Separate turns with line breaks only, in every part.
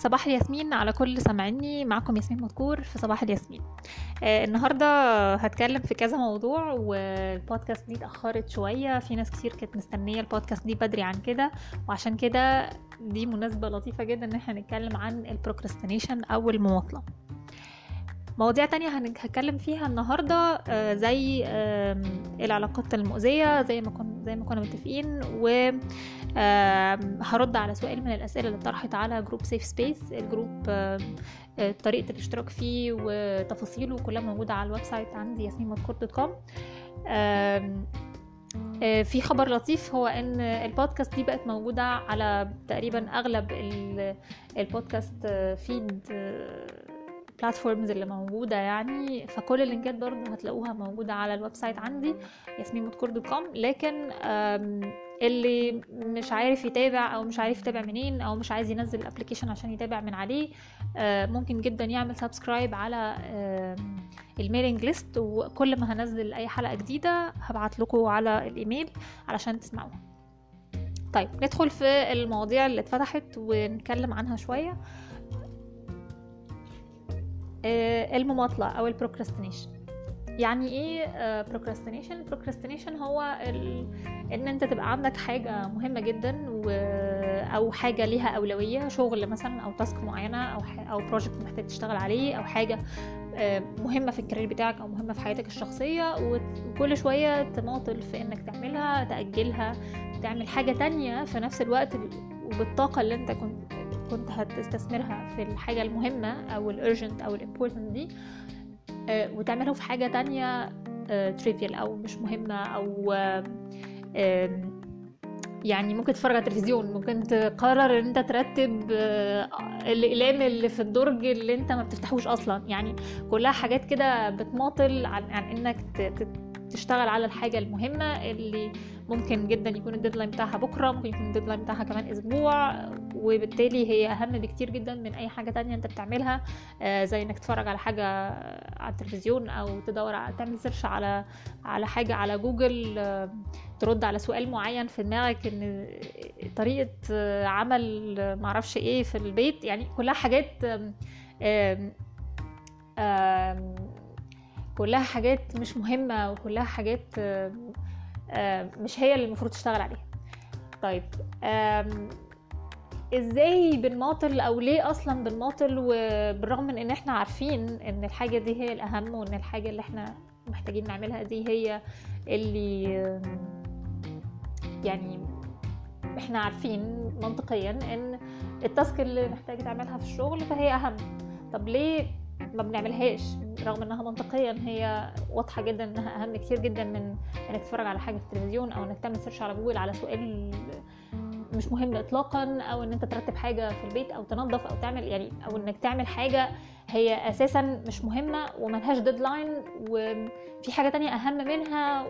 صباح الياسمين على كل سامعيني معكم ياسمين مذكور في صباح الياسمين. آه النهارده هتكلم في كذا موضوع والبودكاست دي اتأخرت شوية. في ناس كتير كانت مستنية البودكاست دي بدري عن كده وعشان كده دي مناسبة لطيفة جدا إن إحنا نتكلم عن ال procrastination أو المماطلة. مواضيع تانية هنتكلم فيها النهاردة آه زي العلاقات المؤذية زي ما كنا زي ما كنا متفقين و هرد على سؤال من الأسئلة اللي اتطرحت على group safe space ال group طريقة الاشتراك فيه وتفاصيله كلها موجودة على ال website عندي ياسمين مذكور dot com في خبر لطيف. هو إن البودكاست دي بقت موجودة على تقريبا أغلب ال podcast feed platforms اللي موجودة يعني فكل اللينكات برضو هتلاقوها موجودة على ال website عندي ياسمين مذكور dot com. لكن اللي مش عارف يتابع أو مش عارف يتابع منين أو مش عايز ينزل ال application عشان يتابع من عليه ممكن جدا يعمل subscribe على ال mailing list. وكل ما هنزل أي حلقة جديدة هبعت لكم على الإيميل علشان تسمعوها. طيب ندخل في المواضيع اللي اتفتحت ونتكلم عنها شوية. المماطلة أو ال procrastination يعني إيه procrastination procrastination هو ال... إن أنت تبقى عندك حاجة مهمة جدا و... أو حاجة ليها أولوية شغل مثلا أو task معينة أو ح... أو project محتاج تشتغل عليه أو حاجة مهمة في ال career بتاعك أو مهمة في حياتك الشخصية وكل شوية تماطل في إنك تعملها تأجلها تعمل حاجة تانية في نفس الوقت وبالطاقة اللي أنت كنت كنت هتستثمرها في الحاجة المهمة أو ال urgent أو ال important دي وتعملها في حاجة تانية trivial أو مش مهمة أو يعني ممكن تتفرج على التلفزيون ممكن تقرر إن أنت ترتب الأقلام اللي في الدرج اللي أنت ما بتفتحوش أصلا. يعني كلها حاجات كده بتماطل عن, عن إنك تشتغل على الحاجة المهمة اللي ممكن جدا يكون ال deadline بتاعها بكرة ممكن يكون ال deadline بتاعها كمان أسبوع وبالتالي هي أهم بكتير جدا من أي حاجة تانية أنت بتعملها زي إنك تتفرج على حاجة على التلفزيون أو تدور على تعمل search على على حاجة على جوجل ترد على سؤال معين في دماغك إن طريقة عمل معرفش إيه في البيت يعني كلها حاجات كلها حاجات مش مهمة وكلها حاجات مش هي اللي المفروض تشتغل عليها. طيب إزاي بنماطل أو ليه أصلا بنماطل وبالرغم من إن إحنا عارفين إن الحاجة دي هي الأهم وإن الحاجة اللي إحنا محتاجين نعملها دي هي اللي يعني إحنا عارفين منطقيا إن التاسك اللي محتاج تعملها في الشغل فهي أهم. طب ليه ما بنعملهاش؟ رغم إنها منطقيا هي واضحة جدا إنها أهم كتير جدا من إنك تتفرج على حاجة في التلفزيون أو إنك تعمل search على جوجل على سؤال مش مهم اطلاقا أو إن أنت ترتب حاجة في البيت أو تنظف أو تعمل يعني أو إنك تعمل حاجة هي أساسا مش مهمة وملهاش deadline وفي حاجة تانية أهم منها.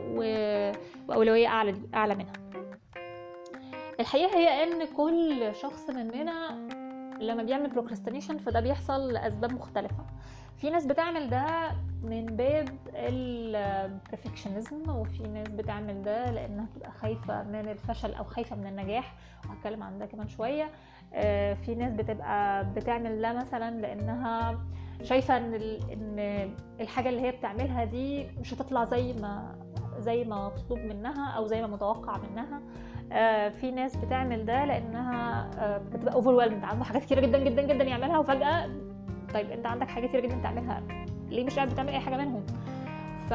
وأولوية اعلى أعلى منها الحقيقة هي إن كل شخص مننا لما بيعمل procrastination فده بيحصل لأسباب مختلفة في ناس بتعمل ده من باب البرفكشنزم وفي ناس بتعمل ده لأنها بتبقى خايفة من الفشل أو خايفة من النجاح. وهتكلم عن ده كمان شوية. في ناس بتبقى بتعمل ده مثلا لأنها شايفة إن إن الحاجة اللي هي بتعملها دي مش هتطلع زي ما زي ما مطلوب منها أو زي ما متوقع منها. في ناس بتعمل ده لأنها بتبقى over عندها حاجات كتيرة جدا جدا جدا يعملها وفجأة طيب انت عندك حاجات كتير جدا تعملها ليه مش قاعد بتعمل أي حاجة منهم؟ ف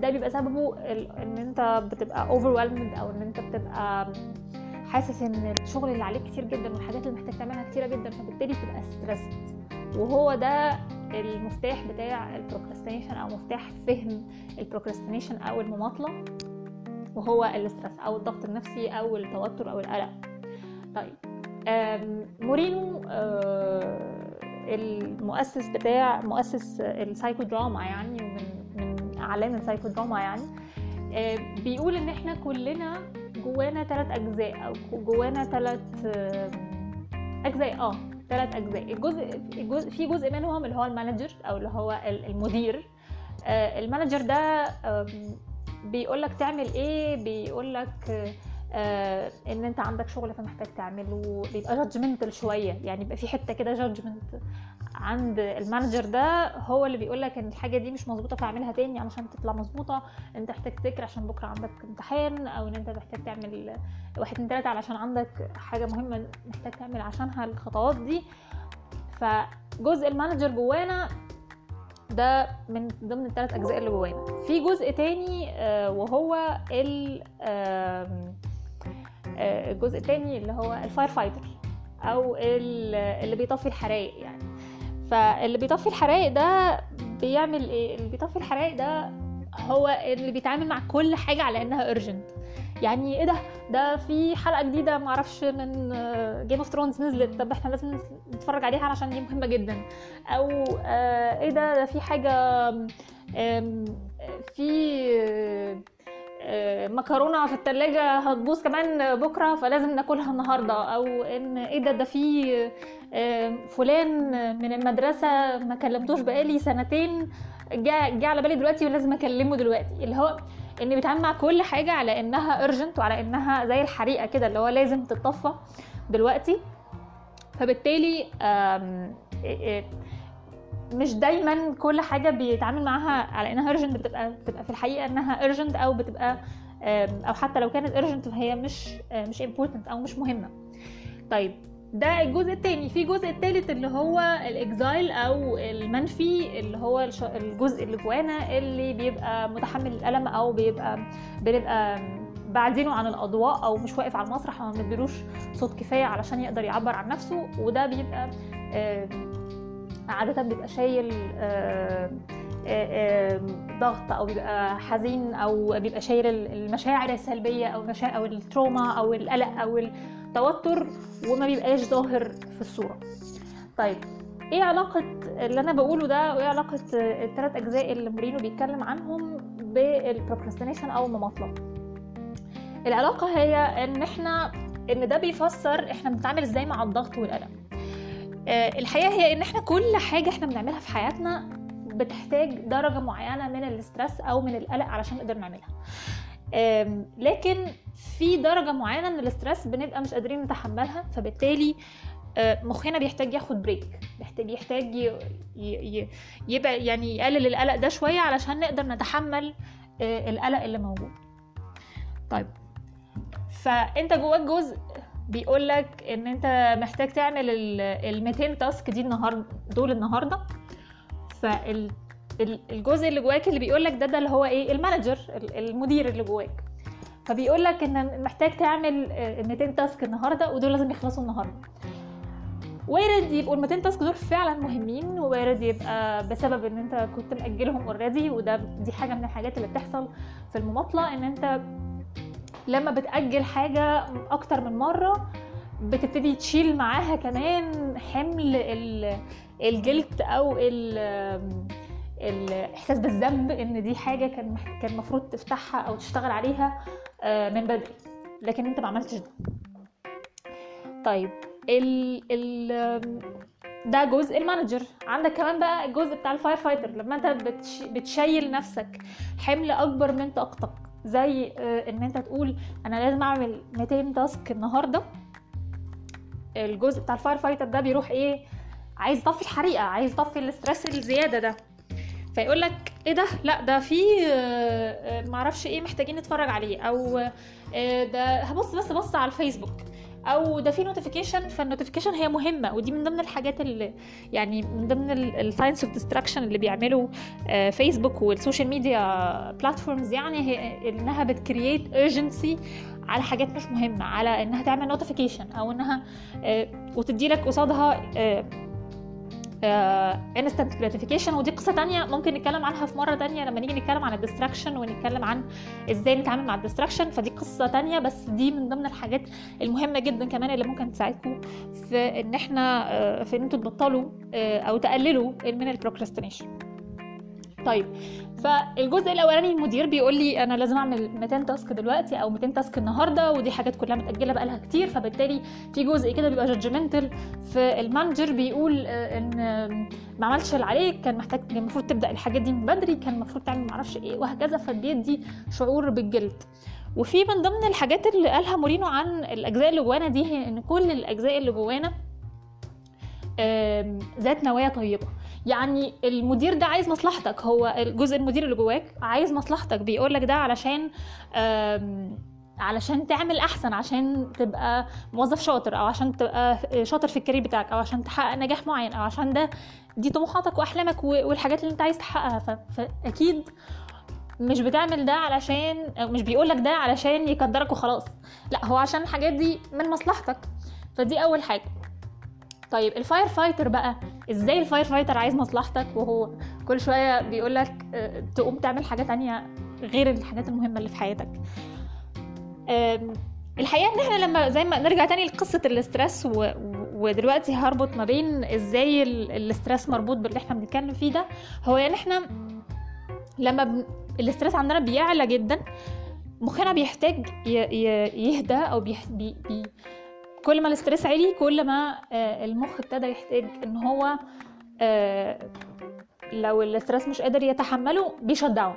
ده بيبقى سببه إن أنت بتبقى overwhelmed أو إن أنت بتبقى حاسس إن الشغل اللي عليك كتير جدا والحاجات اللي محتاج تعملها كتيرة جدا فبالتالي بتبقى stressed وهو ده المفتاح بتاع ال procrastination أو مفتاح فهم ال procrastination أو المماطلة. وهو ال stress أو الضغط النفسي أو التوتر أو القلق. طيب مورينو المؤسس بتاع مؤسس السايكو دراما يعني ومن من أعلام السايكو دراما يعني بيقول إن إحنا كلنا جوانا ثلاث أجزاء أو جوانا ثلاث أجزاء آه ثلاث أجزاء. الجزء الجزء في جزء منهم اللي هو ال manager أو اللي هو المدير. ال manager ده بيقول لك تعمل إيه بيقول لك آه إن أنت عندك شغل فمحتاج تعمله. بيبقى judgmental شوية. يعني بيبقى في حتة كده judgment عند ال manager ده هو اللي بيقول لك إن الحاجة دي مش مظبوطة فاعملها تاني علشان تطلع مظبوطة. أنت محتاج تذاكر عشان بكرة عندك امتحان أو إن أنت محتاج تعمل واحد اتنين تلاتة علشان عندك حاجة مهمة محتاج تعمل عشانها الخطوات دي. فجزء ال manager جوانا ده من ضمن الثلاث أجزاء اللي جوانا. في جزء تاني آه وهو ال الجزء التاني اللي هو ال firefighter أو اللي بيطفي الحرايق يعني. فاللي بيطفي الحرايق ده بيعمل إيه؟ اللي بيطفي الحرايق ده هو اللي بيتعامل مع كل حاجة على إنها urgent يعني إيه ده؟ ده في حلقة جديدة معرفش من Game of Thrones نزلت. طب إحنا لازم نتفرج عليها علشان دي مهمة جدا. أو آه إيه ده؟ ده في حاجة في مكرونة في التلاجة هتبوظ كمان بكرة فلازم ناكلها النهارده. أو إن إيه ده ده في فلان من المدرسة ما كلمتوش بقالي سنتين جه على بالي دلوقتي ولازم أكلمه دلوقتي. اللي هو إن بيتعامل مع كل حاجة على إنها urgent وعلى إنها زي الحريقة كده اللي هو لازم تتطفى دلوقتي. فبالتالي مش دايما كل حاجة بيتعامل معاها على إنها urgent بتبقى بتبقى في الحقيقة إنها urgent أو بتبقى أو حتى لو كانت urgent فهي مش مش important أو مش مهمة. طيب ده الجزء التاني. في الجزء التالت اللي هو ال exile أو المنفي اللي هو الجزء اللي جوانا اللي بيبقى متحمل الألم أو بيبقى بيبقى بعيد عن الأضواء أو مش واقف على المسرح أو مالوش صوت كفاية علشان يقدر يعبر عن نفسه. وده بيبقى عادة بيبقى شايل ضغط أو بيبقى حزين أو بيبقى شايل المشاعر السلبية أو المشاعر أو ال trauma أو القلق أو التوتر وما بيبقاش ظاهر في الصورة. طيب إيه علاقة اللي أنا بقوله ده وإيه علاقة الثلاث أجزاء اللي مورينو بيتكلم عنهم بال procrastination أو المماطلة؟ العلاقة هي إن إحنا إن ده بيفسر إحنا بنتعامل إزاي مع الضغط والقلق. الحقيقة هي إن إحنا كل حاجة إحنا بنعملها في حياتنا بتحتاج درجة معينة من ال stress أو من القلق علشان نقدر نعملها. لكن في درجة معينة من ال stress بنبقى مش قادرين نتحملها فبالتالي مخنا بيحتاج ياخد break بيحتاج يحتاج يبقى يعني يقلل القلق ده شوية علشان نقدر نتحمل القلق اللي موجود. طيب فأنت جواك جزء بيقول لك إن أنت محتاج تعمل ال 200 task دي النهارده دول النهارده. فالجزء اللي جواك اللي بيقول لك ده ده اللي هو إيه؟ ال manager المدير اللي جواك. فبيقول لك إن محتاج تعمل 200 task النهارده ودول لازم يخلصوا النهارده. وارد يبقوا ال 200 task دول فعلا مهمين وارد يبقى بسبب إن أنت كنت مأجلهم already وده دي حاجة من الحاجات اللي بتحصل في المماطلة إن أنت لما بتأجل حاجة أكتر من مرة بتبتدي تشيل معاها كمان حمل ال guilt أو الإحساس بالذنب إن دي حاجة كان كان المفروض تفتحها أو تشتغل عليها من بدري. لكن أنت ما عملتش ده. طيب ال ال ده جزء ال manager. عندك كمان بقى الجزء بتاع ال firefighter لما أنت بتش... بتشيل نفسك حمل أكبر من طاقتك. زي إن أنت تقول أنا لازم أعمل 200 task النهارده. الجزء بتاع ال fire fighter ده بيروح إيه؟ عايز يطفي الحريقة عايز يطفي ال stress الزيادة ده. فيقول لك إيه ده؟ لأ ده في معرفش إيه محتاجين نتفرج عليه. أو ده هبص بس بص على الفيسبوك. أو ده في notification فال notification هي مهمة ودي من ضمن الحاجات اللي يعني من ضمن ال science of distraction اللي بيعمله فيسبوك وال social media platforms يعني هي إنها بت create urgency على حاجات مش مهمة على إنها تعمل notification أو إنها وتدي لك قصادها instant gratification ودي قصة تانية ممكن نتكلم عنها في مرة تانية لما نيجي نتكلم عن ال distraction ونتكلم عن إزاي نتعامل مع ال distraction فدي قصة تانية بس دي من ضمن الحاجات المهمة جدا كمان اللي ممكن تساعدكم في إن إحنا في إن أنتوا تبطلوا أو تقللوا من ال procrastination طيب فالجزء الأولاني المدير بيقول لي أنا لازم أعمل 200 task دلوقتي أو 200 task النهارده ودي حاجات كلها متأجلة بقالها كتير فبالتالي في جزء كده بيبقى judgmental في ال manager بيقول إن ما عملتش اللي عليك كان محتاج المفروض تبدأ الحاجات دي من بدري كان المفروض تعمل معرفش إيه وهكذا فبيدي شعور بالجلد. وفي من ضمن الحاجات اللي قالها مورينو عن الأجزاء اللي جوانا دي هي إن كل الأجزاء اللي جوانا ذات نوايا طيبة. يعني المدير ده عايز مصلحتك. هو الجزء المدير اللي جواك عايز مصلحتك. بيقول لك ده علشان علشان تعمل أحسن عشان تبقى موظف شاطر أو عشان تبقى شاطر في الكارير بتاعك أو عشان تحقق نجاح معين أو عشان ده دي طموحاتك وأحلامك والحاجات اللي أنت عايز تحققها. فاكيد مش بتعمل ده علشان مش بيقولك ده علشان يقدرك وخلاص. لا هو عشان الحاجات دي من مصلحتك. فدي أول حاجة. طيب ال fire fighter بقى إزاي ال fire fighter عايز مصلحتك وهو كل شوية بيقولك آه، تقوم تعمل حاجة تانية غير الحاجات المهمة اللي في حياتك. الحقيقة إن إحنا لما زي ما نرجع تاني لقصة ال stress و... ودلوقتي هربط ما بين إزاي ال stress مربوط باللي إحنا بنتكلم فيه ده هو يعني إحنا لما ب... ال stress عندنا بيعلى جدا مخنا بيحتاج ي... ي... يهدى أو بي... بي... كل ما ال stress عالي كل ما آه، المخ ابتدى يحتاج إن هو آه، لو ال stress مش قادر يتحمله بي shut down.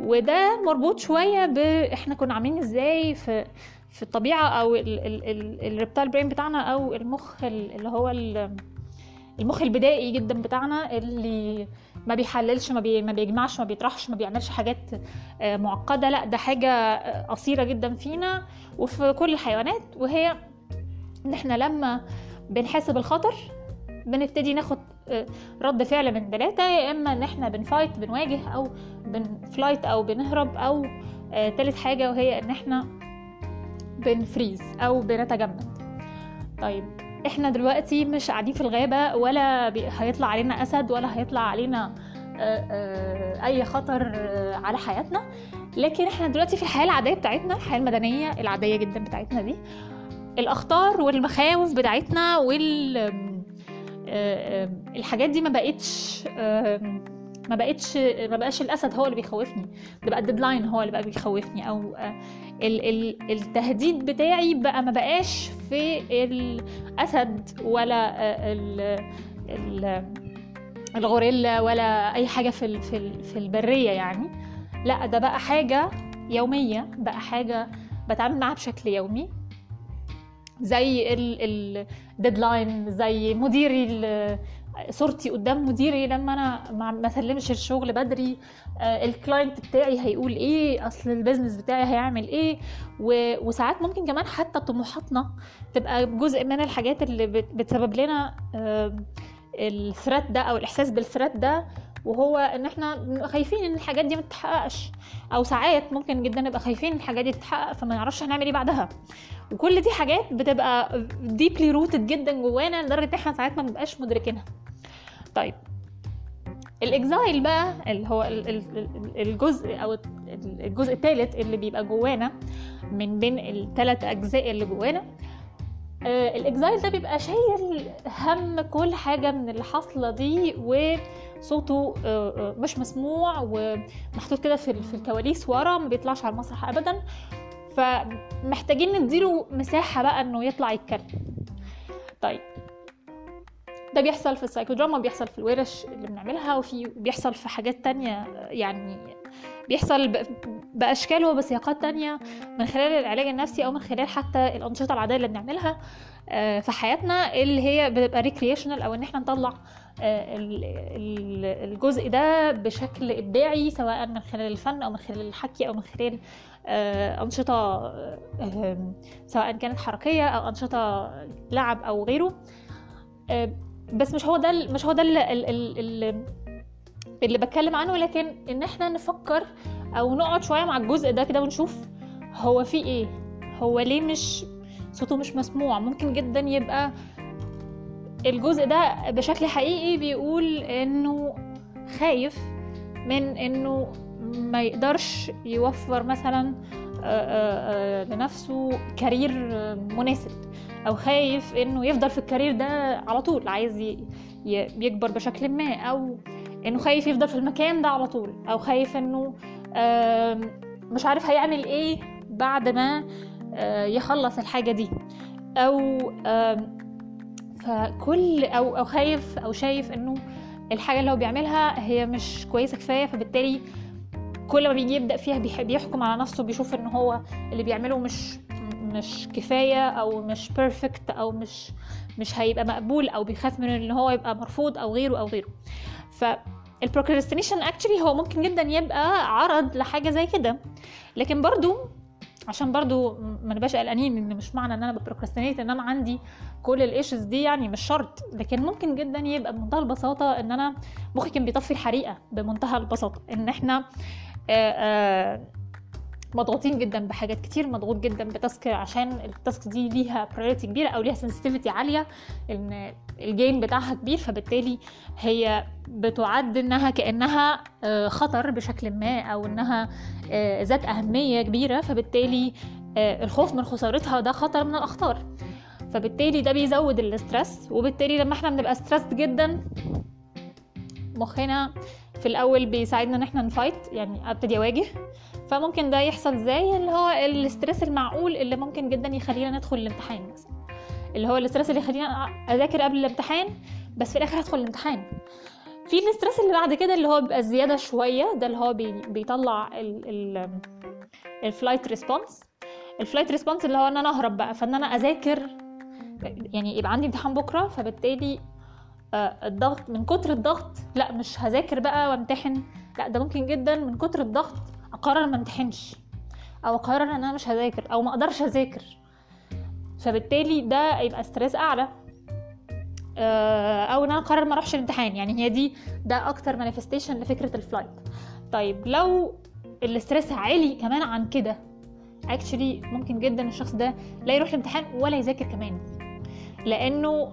وده مربوط شوية ب إحنا كنا عاملين إزاي في في الطبيعة أو ال reptile brain بتاعنا أو المخ اللي هو المخ البدائي جدا بتاعنا اللي ما بيحللش ما, بي ما بيجمعش ما بيطرحش ما بيعملش حاجات آه، معقدة. لا ده حاجة قصيره جدا فينا وفي كل الحيوانات. وهي إن إحنا لما بنحس بالخطر بنبتدي ناخد آه، رد فعل من ثلاثة يا إما إن إحنا بنفايت بنواجه أو بنفلايت أو بنهرب أو آه، تالت حاجة وهي إن إحنا بنفريز أو بنتجمد. طيب إحنا دلوقتي مش قاعدين في الغابة ولا هيطلع علينا أسد ولا هيطلع علينا آه، أي خطر على حياتنا. لكن إحنا دلوقتي في الحياة العادية بتاعتنا الحياة المدنية العادية جدا بتاعتنا دي الأخطار والمخاوف بتاعتنا وال آه، آه، الحاجات دي ما بقتش ما بقتش ما بقاش الأسد هو اللي بيخوفني. ده بقى الديدلاين هو اللي بقى بيخوفني. أو ال ال التهديد بتاعي بقى ما بقاش في الأسد ولا ال ال الغوريلا ولا أي حاجة في في في البرية يعني. لا ده بقى حاجة يومية بقى حاجة بتعامل معاها بشكل يومي. زي الديدلاين زي مديري صورتي قدام مديري لما أنا ما اسلمش الشغل بدري آه، ال client بتاعي هيقول إيه أصل ال business بتاعي هيعمل إيه؟ وساعات ممكن كمان حتى طموحاتنا تبقى جزء من الحاجات اللي بتسبب لنا ال threat ده أو الإحساس بال threat ده وهو إن إحنا خايفين إن الحاجات دي ما تتحققش. أو ساعات ممكن جدا نبقى خايفين إن الحاجات دي تتحقق فما نعرفش هنعمل إيه بعدها. وكل دي حاجات بتبقى deeply rooted جدا جوانا لدرجة ان إحنا ساعات ما بنبقاش مدركينها. طيب. الإكزايل بقى اللي هو الجزء أو الجزء الثالث اللي بيبقى جوانا من بين الثلاث أجزاء اللي جوانا آه، الإكزايل ده بيبقى شايل هم كل حاجة من اللي حاصلة دي وصوته آه، آه، مش مسموع ومحطوط كده في الكواليس ورا ما بيطلعش على المسرح ابدا. فمحتاجين نديله مساحة بقى إنه يطلع يتكلم. طيب ده بيحصل في السايكودراما بيحصل في الورش اللي بنعملها وفي بيحصل في حاجات تانية يعني بيحصل بأشكال وبسياقات تانية من خلال العلاج النفسي أو من خلال حتى الأنشطة العادية اللي بنعملها آه، في حياتنا اللي هي بتبقى recreational أو إن إحنا نطلع آه، الجزء ده بشكل إبداعي سواء من خلال الفن أو من خلال الحكي أو من خلال آه، أنشطة سواء كانت حركية أو أنشطة لعب أو غيره بس مش هو ده مش هو ده اللي, اللي بتكلم عنه لكن إن إحنا نفكر أو نقعد شوية مع الجزء ده كده ونشوف هو في إيه. هو ليه مش صوته مش مسموع. ممكن جدا يبقى الجزء ده بشكل حقيقي بيقول إنه خايف من إنه ما يقدرش يوفر مثلا لنفسه كارير مناسب أو خايف إنه يفضل في الكارير ده على طول عايز يكبر بشكل ما أو إنه خايف يفضل في المكان ده على طول أو خايف إنه مش عارف هيعمل إيه بعد ما يخلص الحاجة دي أو فكل أو أو خايف أو شايف إنه الحاجة اللي هو بيعملها هي مش كويسة كفاية فبالتالي كل ما بيجي يبدأ فيها بيحكم على نفسه بيشوف إن هو اللي بيعمله مش مش كفاية أو مش perfect أو مش مش هيبقى مقبول أو بيخاف من إن هو يبقى مرفوض أو غيره أو غيره. ف ال procrastination actually هو ممكن جدا يبقى عرض لحاجة زي كده. لكن برضو عشان برضو ما نبقاش قلقانين إن مش معنى إن أنا ب procrastinate إن أنا عندي كل ال issues دي يعني مش شرط. لكن ممكن جدا يبقى بمنتهى البساطة إن أنا مخي كان بيطفي الحريقة بمنتهى البساطة. إن إحنا مضغوطين جدا بحاجات كتير مضغوط جدا ب task عشان ال task دي ليها priority كبيرة أو ليها sensitivity عالية إن ال gain بتاعها كبير فبالتالي هي بتعد إنها كأنها خطر بشكل ما أو إنها ذات أهمية كبيرة فبالتالي الخوف من خسارتها ده خطر من الأخطار. فبالتالي ده بيزود ال stress وبالتالي لما إحنا بنبقى stressed جدا مخنا في الأول بيساعدنا إن إحنا ن fight يعني أبتدي أواجه. فممكن ده يحصل زي اللي هو ال stress المعقول اللي ممكن جدا يخلينا ندخل الامتحان مثلا. اللي هو ال stress اللي يخلينا أذاكر قبل الامتحان بس في الآخر هدخل الامتحان. في ال stress اللي بعد كده اللي هو بيبقى زيادة شوية ده اللي هو بي بيطلع ال flight response ال flight response اللي هو إن أنا أهرب بقى فإن أنا أذاكر. يعني يبقى عندي امتحان بكرة فبالتالي الضغط من كتر الضغط لا مش هذاكر بقى وامتحن لا ده ممكن جدا من كتر الضغط أقرر ما امتحنش أو أقرر إن أنا مش هذاكر أو ما أقدرش أذاكر. فبالتالي ده يبقى stress أعلى. أو إن أنا أقرر ما أروحش الامتحان. يعني هي دي ده أكتر manifestation لفكرة ال flight طيب لو ال stress عالي كمان عن كده actually ممكن جدا الشخص ده لا يروح الامتحان ولا يذاكر كمان. لأنه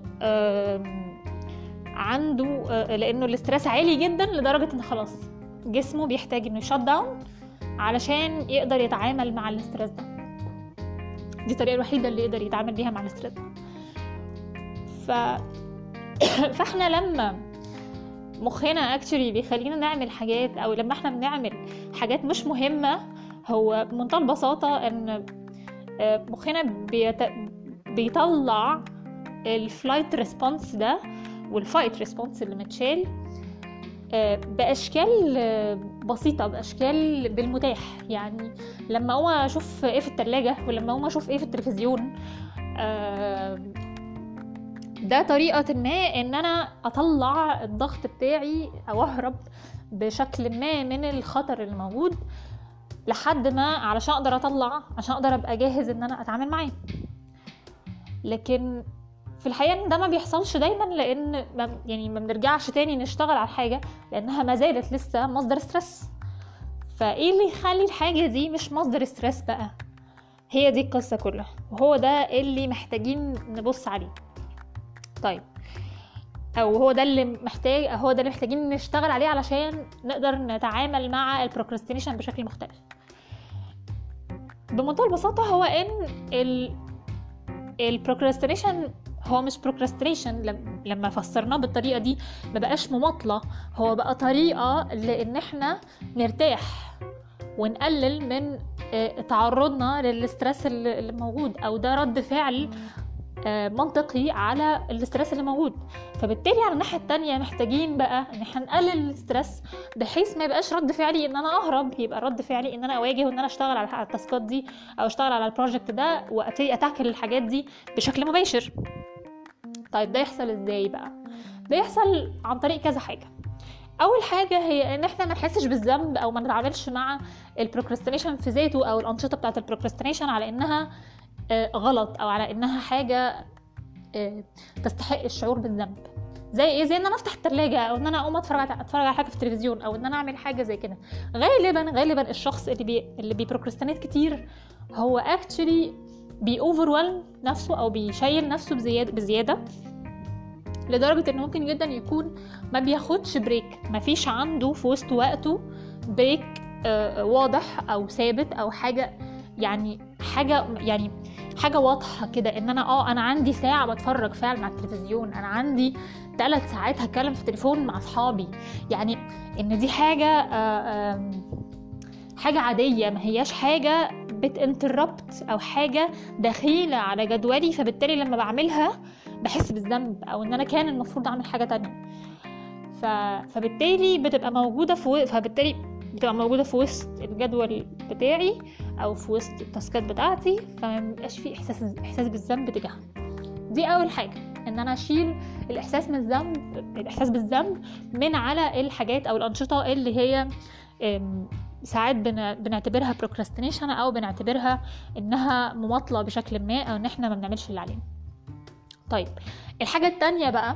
عنده لأنه ال stress عالي جدا لدرجة إن خلاص جسمه بيحتاج إنه ي shut down علشان يقدر يتعامل مع ال stress ده. دي الطريقة الوحيدة اللي يقدر يتعامل بيها مع ال stress ده. ف فإحنا لما مخنا actually بيخلينا نعمل حاجات أو لما إحنا بنعمل حاجات مش مهمة هو بمنتهى البساطه إن مخنا بيت... بيطلع flight response ده وال fight response اللي متشال بأشكال بسيطة بأشكال بالمتاح. يعني لما اقوم أشوف إيه في التلاجة ولما اقوم أشوف إيه في التلفزيون ده طريقة ما إن أنا أطلع الضغط بتاعي أو أهرب بشكل ما من الخطر الموجود لحد ما علشان أقدر أطلع عشان أقدر أبقى جاهز إن أنا أتعامل معاه. لكن في الحقيقة ده ما بيحصلش دايما لأن ما يعني ما بنرجعش تاني نشتغل على حاجة لأنها ما زالت لسه مصدر stress فإيه اللي يخلي الحاجة دي مش مصدر stress بقى؟ هي دي القصة كلها وهو ده اللي محتاجين نبص عليه. طيب أو هو ده اللي محتاج هو ده اللي محتاجين نشتغل عليه علشان نقدر نتعامل مع ال procrastination بشكل مختلف. بمنتهى البساطة هو إن ال ال procrastination هو مش procrastination لما فسرناه بالطريقة دي ما بقاش مماطلة. هو بقى طريقة لإن إحنا نرتاح ونقلل من تعرضنا لل stress اللي موجود أو ده رد فعل منطقي على ال stress اللي موجود. فبالتالي على الناحية التانية محتاجين بقى إن إحنا نقلل ال stress بحيث ما يبقاش رد فعلي إن أنا أهرب يبقى رد فعلي إن أنا أواجه وإن أنا أشتغل على ال task ات دي أو أشتغل على ال project ده وابتدي أ tackle الحاجات دي بشكل مباشر. طيب ده يحصل إزاي بقى؟ ده يحصل عن طريق كذا حاجة. أول حاجة هي إن إحنا ما نحسش بالذنب أو ما نتعاملش مع ال procrastination في ذاته أو الأنشطة بتاعة ال procrastination على إنها غلط أو على إنها حاجة تستحق الشعور بالذنب. زي إيه؟ زي إن أنا أفتح الثلاجه أو إن أنا أقوم أتفرج أتفرج على حاجة في التلفزيون أو إن أنا أعمل حاجة زي كده. غالبا غالبا الشخص اللي بي اللي بي procrastinate كتير هو actually بيوفر نفسه أو بيشيل نفسه بزياده بزيادة لدرجة انه ممكن جدا يكون ما بياخدش break ما فيش عنده في وسط وقته break آه واضح أو ثابت أو حاجة يعني حاجة يعني حاجة واضحة كده إن أنا آه أنا عندي ساعة بتفرج فعلا على التلفزيون أنا عندي ثلاث ساعات هتكلم في التليفون مع أصحابي. يعني إن دي حاجة آه حاجة عادية ما هياش حاجة بتانتربت أو حاجة دخيله على جدولي فبالتالي لما بعملها بحس بالذنب أو إن أنا كان المفروض أعمل حاجة تانية. ف... فبالتالي بتبقى موجودة في فبالتالي بتبقى موجودة في وسط الجدول بتاعي أو في وسط التاسكات بتاعتي فما بيبقاش في إحساس إحساس بالذنب تجاهها. دي أول حاجة إن أنا أشيل الإحساس من الذنب الإحساس بالذنب من على الحاجات أو الأنشطة اللي هي ساعات بنعتبرها procrastination أو بنعتبرها إنها مماطلة بشكل ما أو إن إحنا ما بنعملش اللي علينا. طيب الحاجة التانية بقى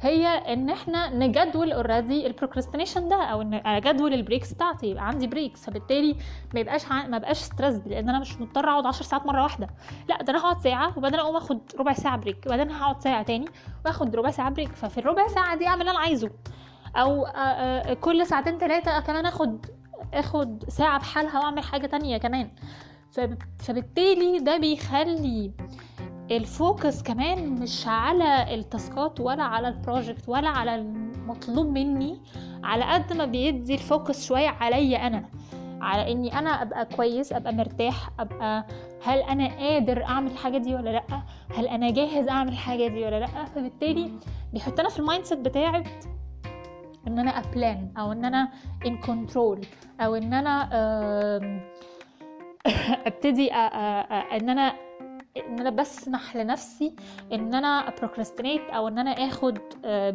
هي إن إحنا نجدول already ال procrastination ده أو إن اجدول ال breaks بتاعتي يبقى عندي breaks فبالتالي ما يبقاش. ما بقاش stress لأن أنا مش مضطرة أقعد 10 ساعات مرة واحدة. لأ ده أنا هقعد ساعة وبعدين أقوم آخد ربع ساعة break وبعدين هقعد ساعة تاني وآخد ربع ساعة break ففي الربع ساعة دي أعمل اللي أنا عايزه. أو كل ساعتين ثلاثة كمان آخد آخد ساعة بحالها وأعمل حاجة تانية كمان. فبالتالي ده بيخلي ال focus كمان مش على ال task ات ولا على ال project ولا على المطلوب مني على قد ما بيدي ال focus شوية عليا أنا. على إني أنا أبقى كويس أبقى مرتاح أبقى هل أنا قادر أعمل الحاجة دي ولا لأ؟ هل أنا جاهز أعمل الحاجة دي ولا لأ؟ فبالتالي بيحطنا في ال mindset بتاعت إن أنا أ plan أو إن أنا in control أو إن أنا أبتدي إن أنا إن أنا بسمح لنفسي إن أنا procrastinate أو إن أنا آخد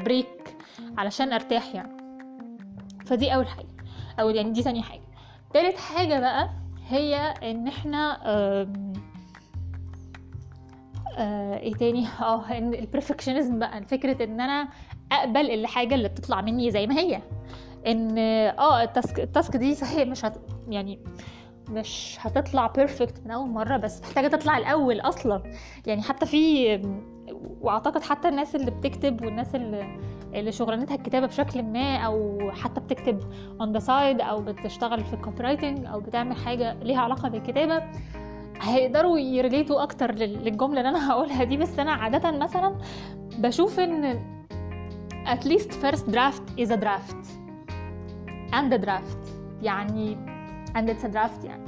break علشان أرتاح يعني. فدي أول حاجة أو يعني دي تاني حاجة. تالت حاجة بقى هي إن إحنا آه إيه تاني؟ آه إن ال perfectionism بقى فكرة إن أنا أقبل الحاجة اللي بتطلع مني زي ما هي. إن آه ال task ال task دي صحيح مش هت يعني مش هتطلع perfect من أول مرة بس محتاجة تطلع الأول أصلا. يعني حتى في وأعتقد حتى الناس اللي بتكتب والناس اللي اللي شغلانتها الكتابة بشكل ما أو حتى بتكتب on the side أو بتشتغل في ال copywriting أو بتعمل حاجة ليها علاقة بالكتابة هيقدروا ي relate وا أكتر للجملة اللي أنا هقولها دي. بس أنا عادة مثلا بشوف إن at least first draft is a draft. And a draft. يعني and it's a draft يعني.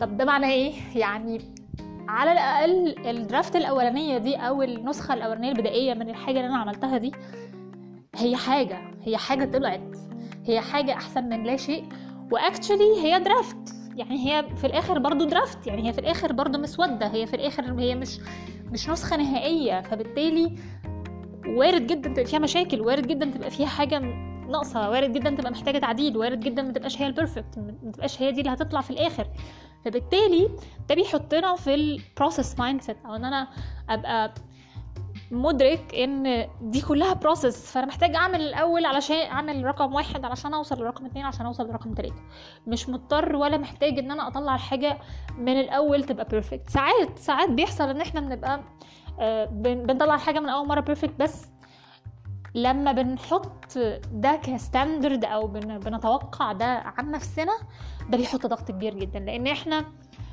طب ده معناه إيه؟ يعني على الأقل الدرافت الأولانية دي أو النسخة الأولانية البدائية من الحاجة اللي أنا عملتها دي هي حاجة هي حاجة طلعت. هي حاجة أحسن من لا شيء. واكشلي هي درافت يعني هي في الآخر برضو درافت يعني هي في الآخر برضو مسودة. هي في الآخر هي مش مش نسخة نهائية. فبالتالي وارد جدا تبقى فيها مشاكل وارد جدا تبقى فيها حاجة ناقصة وارد جدا تبقى محتاجة تعديل وارد جدا ما تبقاش هي ال perfect ما تبقاش هي دي اللي هتطلع في الآخر. فبالتالي ده بيحطنا في ال process mindset أو إن أنا أبقى مدرك إن دي كلها process فأنا محتاج أعمل الأول علشان أعمل رقم واحد علشان أوصل لرقم اتنين عشان أوصل لرقم تلاتة. مش مضطر ولا محتاج إن أنا أطلع الحاجة من الأول تبقى perfect ساعات ساعات بيحصل إن إحنا بنبقى بنطلع الحاجة من أول مرة perfect بس لما بنحط ده ك standard أو بنتوقع ده عن نفسنا ده بيحط ضغط كبير جدا لأن إحنا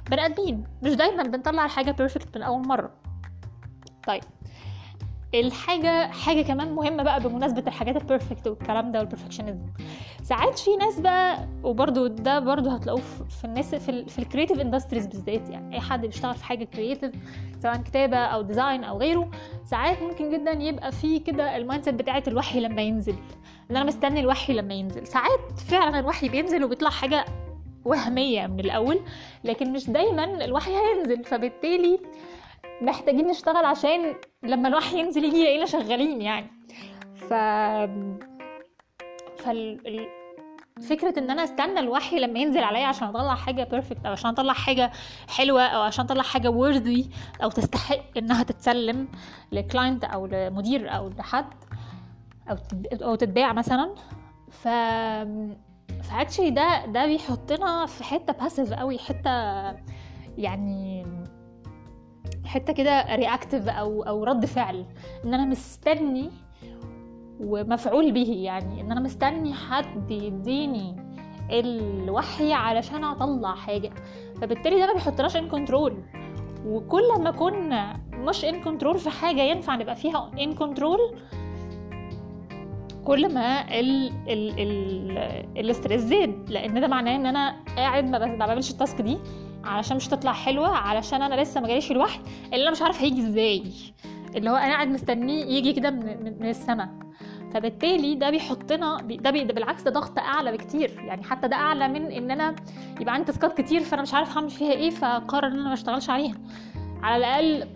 بني آدمين مش دايما بنطلع الحاجة perfect من أول مرة. طيب. الحاجة حاجة كمان مهمة بقى بمناسبة الحاجات ال perfect والكلام ده وال perfectionism ساعات في ناس بقى وبرده ده برده هتلاقوه في الناس في, في ال creative industries بالذات يعني أي حد بيشتغل في حاجة creative سواء كتابة أو design أو غيره ساعات ممكن جدا يبقى في كده ال mindset بتاعت الوحي لما ينزل إن أنا مستني الوحي لما ينزل. ساعات فعلا الوحي بينزل وبيطلع حاجة وهمية من الأول لكن مش دايما الوحي هينزل. فبالتالي محتاجين نشتغل عشان لما الوحي ينزل يجي يلاقينا شغالين يعني. ف فال فكرة إن أنا أستنى الوحي لما ينزل عليا عشان أطلع حاجة perfect أو عشان أطلع حاجة حلوة أو عشان أطلع حاجة worthy أو تستحق إنها تتسلم ل client أو لمدير أو لحد أو أو تتباع مثلا. ف ف actually ده ده بيحطنا في حتة passive قوي حتة يعني حتة كده reactive أو أو رد فعل. إن أنا مستني ومفعول به يعني. إن أنا مستني حد يديني الوحي علشان أطلع حاجة. فبالتالي ده ما بيحطناش in control وكل ما كنا مش in control في حاجة ينفع نبقى فيها in control كل ما ال ال ال ال stress زاد. لأن ده معناه إن أنا قاعد ما بعملش ال task دي. علشان مش تطلع حلوة علشان أنا لسه ما جاليش الوحي اللي أنا مش عارف هيجي إزاي. اللي هو أنا قاعد مستنيه يجي كده من, من, من السما. فبالتالي ده بيحطنا بي- ده, بي ده بالعكس ده ضغط أعلى بكتير. يعني حتى ده أعلى من إن أنا يبقى عندي تاسكات كتير فأنا مش عارف هعمل فيها إيه فقرر إن أنا ما أشتغلش عليها. على الأقل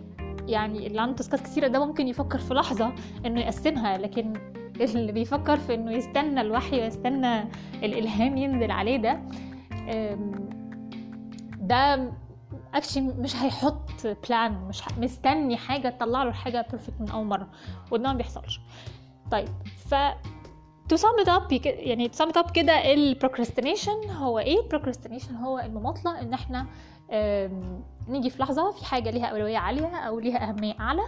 يعني اللي عنده تاسكات كتيرة ده ممكن يفكر في لحظة إنه يقسمها لكن اللي بيفكر في إنه يستنى الوحي ويستنى الإلهام ينزل عليه ده ده actually مش هيحط plan مش مستني حاجة تطلع له الحاجة perfect من أول مرة وده ما بيحصلش. طيب ف to sum it up يعني to sum it up كده ال procrastination هو إيه؟ ال procrastination هو المماطلة إن إحنا نيجي في لحظة في حاجة ليها أولوية عالية أو ليها أهمية أعلى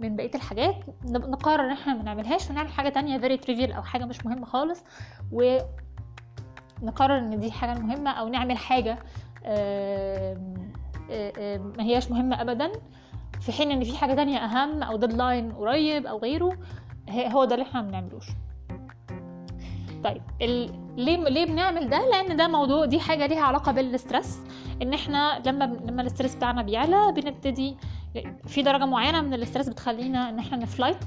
من بقية الحاجات نقرر إن إحنا ما نعملهاش ونعمل حاجة تانية very trivial أو حاجة مش مهمة خالص ونقرر إن دي حاجة مهمة أو نعمل حاجة ما هياش مهمة ابدا في حين إن في حاجة تانية أهم أو deadline قريب أو غيره هو ده اللي إحنا ما بنعملوش طيب. ليه ليه بنعمل ده لأن ده موضوع دي حاجة ليها علاقة بال stress إن إحنا لما لما ال stress بتاعنا بيعلى بنبتدي في درجة معينة من ال stress بتخلينا إن إحنا ن flight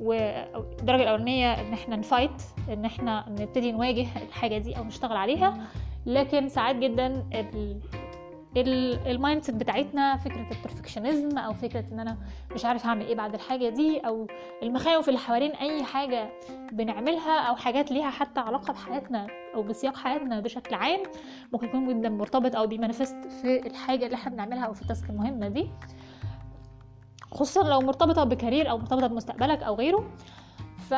والدرجه الأولانية إن إحنا ن fight إن إحنا نبتدي نواجه الحاجة دي أو نشتغل عليها لكن ساعات جدا ال... ال mindset بتاعتنا فكرة ال perfectionism أو فكرة إن أنا مش عارف هعمل إيه بعد الحاجة دي أو المخاوف اللي حوالين أي حاجة بنعملها أو حاجات ليها حتى علاقة بحياتنا أو بسياق حياتنا بشكل عام ممكن يكون جدا مرتبط أو بي manifest في الحاجة اللي إحنا بنعملها أو في ال task المهمة دي. خصوصا لو مرتبطة ب career أو مرتبطة بمستقبلك أو غيره. ف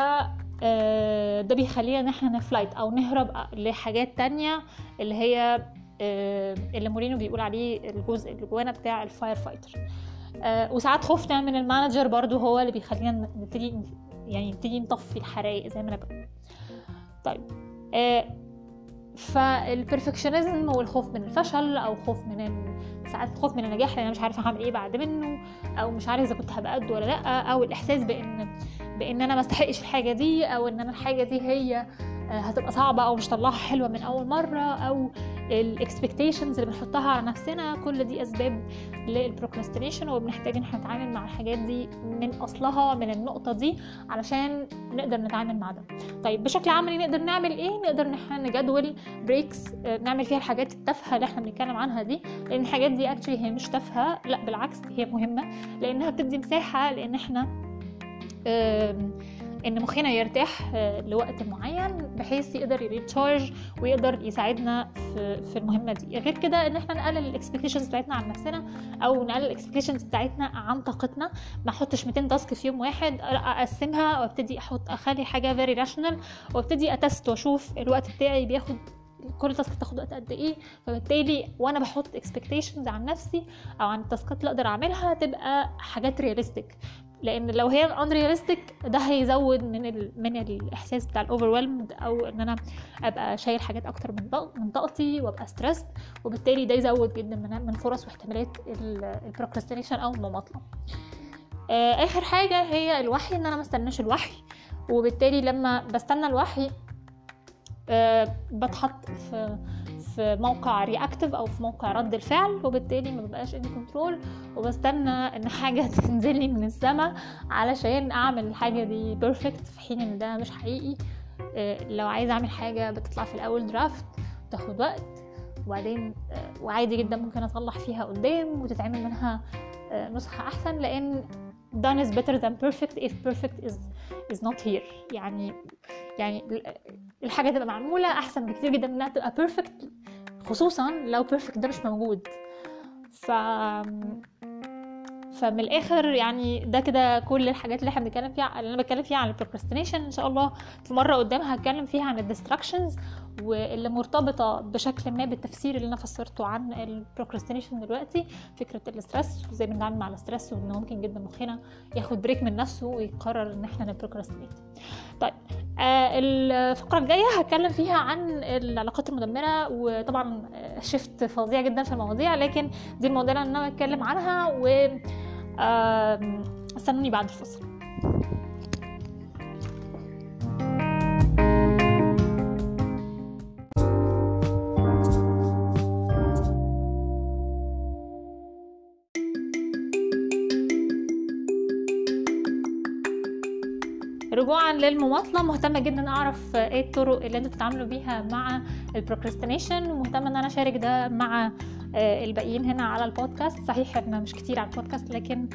ده بيخلينا إن إحنا ن flight أو نهرب لحاجات تانية اللي هي آه، اللي مورينو بيقول عليه الجزء اللي جوانا بتاع ال firefighter. آه، وساعات خوفنا من ال manager برضو هو اللي بيخلينا نبتدي يعني نبتدي نطفي الحرايق زي ما أنا بقول. طيب آه، فال perfectionism والخوف من الفشل أو خوف من. ساعات خوف من النجاح لأن أنا مش عارفة هعمل إيه بعد منه أو مش عارف إذا كنت هبقى قد ولا لأ أو الإحساس بان بإن أنا ما استحقش الحاجة دي أو إن أنا الحاجة دي هي آه، هتبقى صعبة أو مش طلعها حلوة من أول مرة أو ال expectations اللي بنحطها على نفسنا كل دي أسباب لل procrastination وبنحتاج إن إحنا نتعامل مع الحاجات دي من أصلها من النقطة دي علشان نقدر نتعامل مع ده. طيب بشكل عملي نقدر نعمل إيه؟ نقدر إن إحنا نجدول breaks نعمل فيها الحاجات التافهة اللي إحنا بنتكلم عنها دي لأن الحاجات دي actually هي مش تافهة لأ بالعكس هي مهمة لأنها بتدي مساحة لإن إحنا إن مخنا يرتاح آه، لوقت معين بحيث يقدر ي recharge ويقدر يساعدنا في المهمة دي. غير كده إن إحنا نقلل ال expectations بتاعتنا عن نفسنا أو نقلل ال expectations بتاعتنا عن طاقتنا. ما أحطش 200 task في يوم واحد أقسمها وأبتدي أحط أخلي حاجة very rational وأبتدي أ test وأشوف الوقت بتاعي بياخد كل task بتاخد وقت قد إيه. فبالتالي وأنا بحط expectations عن نفسي أو عن ال task ات اللي أقدر أعملها تبقى حاجات realistic لأن لو هي unrealistic ده هيزود من ال... من الإحساس بتاع ال overwhelmed أو إن أنا أبقى شايل حاجات أكتر من. من طاقتي وأبقى stressed وبالتالي ده يزود جدا من من فرص واحتمالات ال procrastination أو المماطلة آه، آخر حاجة هي الوحي إن أنا ما استناش الوحي وبالتالي لما بستنى الوحي آه، بتحط في في موقع reactive أو في موقع رد الفعل وبالتالي ما ببقاش in control وبستنى إن حاجة تنزل لي من السماء علشان أعمل الحاجة دي perfect في حين إن ده مش حقيقي. آه، لو عايزة أعمل حاجة بتطلع في الأول draft تاخد وقت. وبعدين آه، وعادي جدا ممكن أصلح فيها قدام وتتعمل منها آه، نسخة أحسن لأن done is better than perfect if perfect is is not here. يعني يعني الحاجة تبقى معمولة أحسن بكتير جدا إنها تبقى perfect خصوصا لو perfect ده مش موجود. ف فمن الآخر يعني ده كده كل الحاجات اللي إحنا بنتكلم فيها اللي أنا بتكلم فيها عن ال procrastination إن شاء الله في مرة قدام هتكلم فيها عن ال distractions واللي مرتبطة بشكل ما بالتفسير اللي أنا فسرته عن ال procrastination دلوقتي فكرة ال stress وإزاي بنتعامل مع ال stress وان ممكن جدا مخنا ياخد break من نفسه ويقرر إن إحنا ن procrastinate طيب آه الفقرة الجاية هتكلم فيها عن العلاقات المدمرة وطبعا shift فظيع جدا في المواضيع لكن دي المواضيع اللي أنا بتكلم عنها و استنوني بعد الفصل للمماطله مهتمة جدا أعرف إيه الطرق اللي أنتوا بتتعاملوا بيها مع ال procrastination ومهتمة إن أنا أشارك ده مع الباقيين هنا على البودكاست. صحيح إحنا مش كتير على البودكاست لكن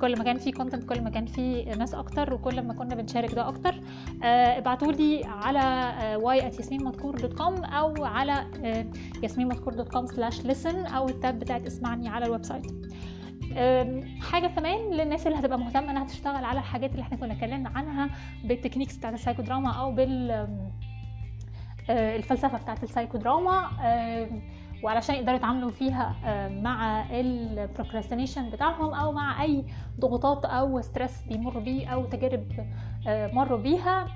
كل ما كان في content كل ما كان في ناس أكتر وكل ما كنا بنشارك ده أكتر. ابعتوا لي على y@yasminmadkur.com أو على yasminmadkur.com slash listen أو ال tab بتاعت اسمعني على ال website. حاجة كمان للناس اللي هتبقى مهتمة إنها تشتغل على الحاجات اللي إحنا كنا اتكلمنا عنها بال techniques بتاعت السايكو دراما أو بال الفلسفة بتاعت السايكو دراما وعلشان يقدروا يتعاملوا فيها مع ال procrastination بتاعهم أو مع أي ضغوطات أو stress بيمروا بيه أو تجارب مروا بيها.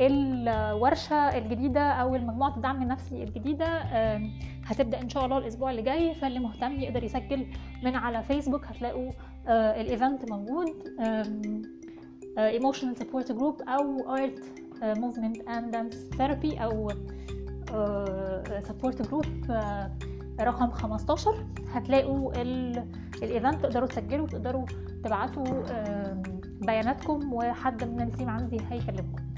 الورشة الجديدة أو المجموعة الدعم النفسي الجديدة هتبدأ إن شاء الله الأسبوع اللي جاي. فاللي مهتم يقدر يسجل من على فيسبوك هتلاقوا ال event موجود. emotional support group أو art movement and dance therapy أو support group رقم 15 هتلاقوا ال event تقدروا تسجلوا وتقدروا تبعتوا بياناتكم وحد من ال team عندي هيكلمكم.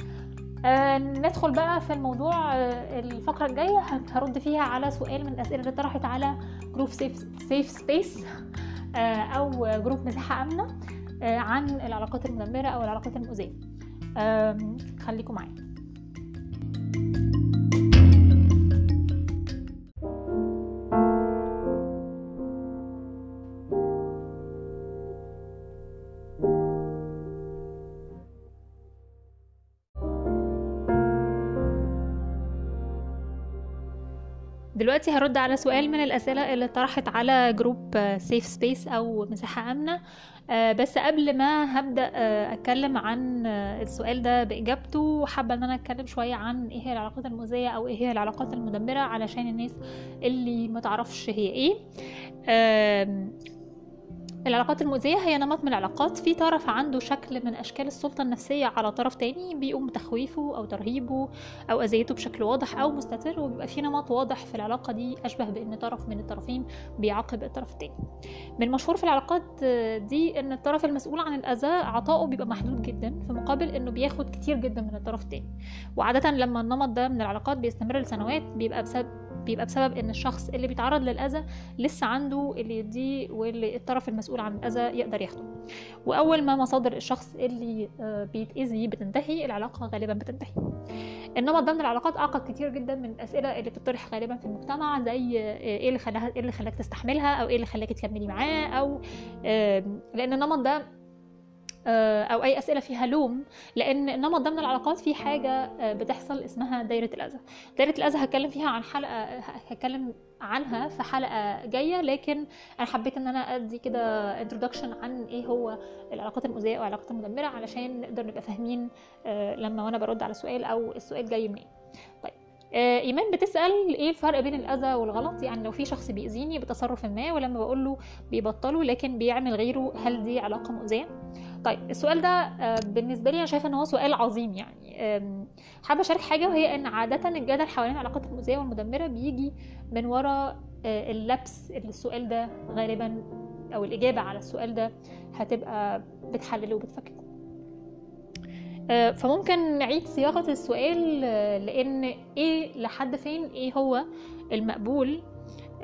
آه ندخل بقى في الموضوع آه الفقرة الجاية هرد فيها على سؤال من الأسئلة اللي طرحت على group safe safe space آه أو group مساحه آمنة عن العلاقات المدمرة أو العلاقات المؤذية. خليكم معايا. دلوقتي هرد على سؤال من الأسئلة اللي طرحت على group safe space أو مساحة آمنة. بس قبل ما هبدأ أتكلم عن السؤال ده بإجابته حابة إن أنا أتكلم شوية عن إيه هي العلاقات المؤذية أو إيه هي العلاقات المدمرة علشان الناس اللي متعرفش هي إيه. العلاقات المؤذية هي نمط من العلاقات في طرف عنده شكل من أشكال السلطة النفسية على طرف تاني بيقوم بتخويفه أو ترهيبه أو أذيته بشكل واضح أو مستتر وبيبقى في نمط واضح في العلاقة دي أشبه بأن طرف من الطرفين بيعاقب الطرف التاني. من المشهور في العلاقات دي أن الطرف المسؤول عن الأذى عطائه بيبقى محدود جدا في مقابل أنه بياخد كتير جدا من الطرف التاني. وعادة لما النمط ده من العلاقات بيستمر لسنوات بيبقى بسبب بيبقى بسبب إن الشخص اللي بيتعرض للأذى لسه عنده اللي يديه واللي الطرف المسؤول عن الأذى يقدر ياخده. وأول ما مصادر الشخص اللي بيتأذي بتنتهي العلاقة غالبا بتنتهي. النمط ده من العلاقات أعقد كتير جدا من الأسئلة اللي بتطرح غالبا في المجتمع زي إيه اللي خلاها إيه اللي خلاك تستحملها؟ أو إيه اللي خلاك تكملي معاه؟ أو لأن النمط ده أو أي أسئلة فيها لوم لأن النمط ده من العلاقات في حاجة بتحصل اسمها دايرة الأذى. دايرة الأذى هتكلم فيها عن حلقة هتكلم عنها في حلقة جاية لكن أنا حبيت إن أنا أدي كده انترودكشن عن إيه هو العلاقات المؤذيه أو العلاقات المدمرة علشان نقدر نبقى فاهمين لما وأنا برد على السؤال أو السؤال جاي منين. طيب إيمان بتسأل إيه الفرق بين الأذى والغلط؟ يعني لو في شخص بيأذيني بتصرف ما ولما بقول له بيبطله لكن بيعمل غيره هل دي علاقة مؤذية؟ طيب السؤال ده بالنسبة لي أنا شايفة إن هو سؤال عظيم يعني. حابة أشارك حاجة وهي إن عادة الجدل حوالين العلاقات المؤذية والمدمرة بيجي من وراء اللبس اللي السؤال ده غالبا أو الإجابة على السؤال ده هتبقى بتحلله وبتفككه فممكن نعيد صياغة السؤال لأن إيه لحد فين إيه هو المقبول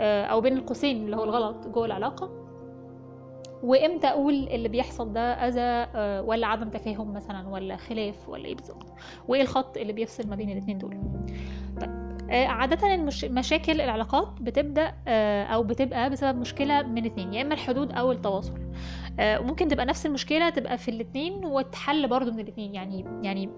أو بين القوسين اللي هو الغلط جوه العلاقة. وامتى أقول اللي بيحصل ده أذى ولا عدم تفاهم مثلا ولا خلاف ولا إيه بالظبط؟ وإيه الخط اللي بيفصل ما بين الاثنين دول؟ طيب عادة المش... مشاكل العلاقات بتبدأ أو بتبقى بسبب مشكلة من اتنين يا إما الحدود أو التواصل. وممكن تبقى نفس المشكلة تبقى في الاتنين وتحل برضو من الاتنين يعني يعني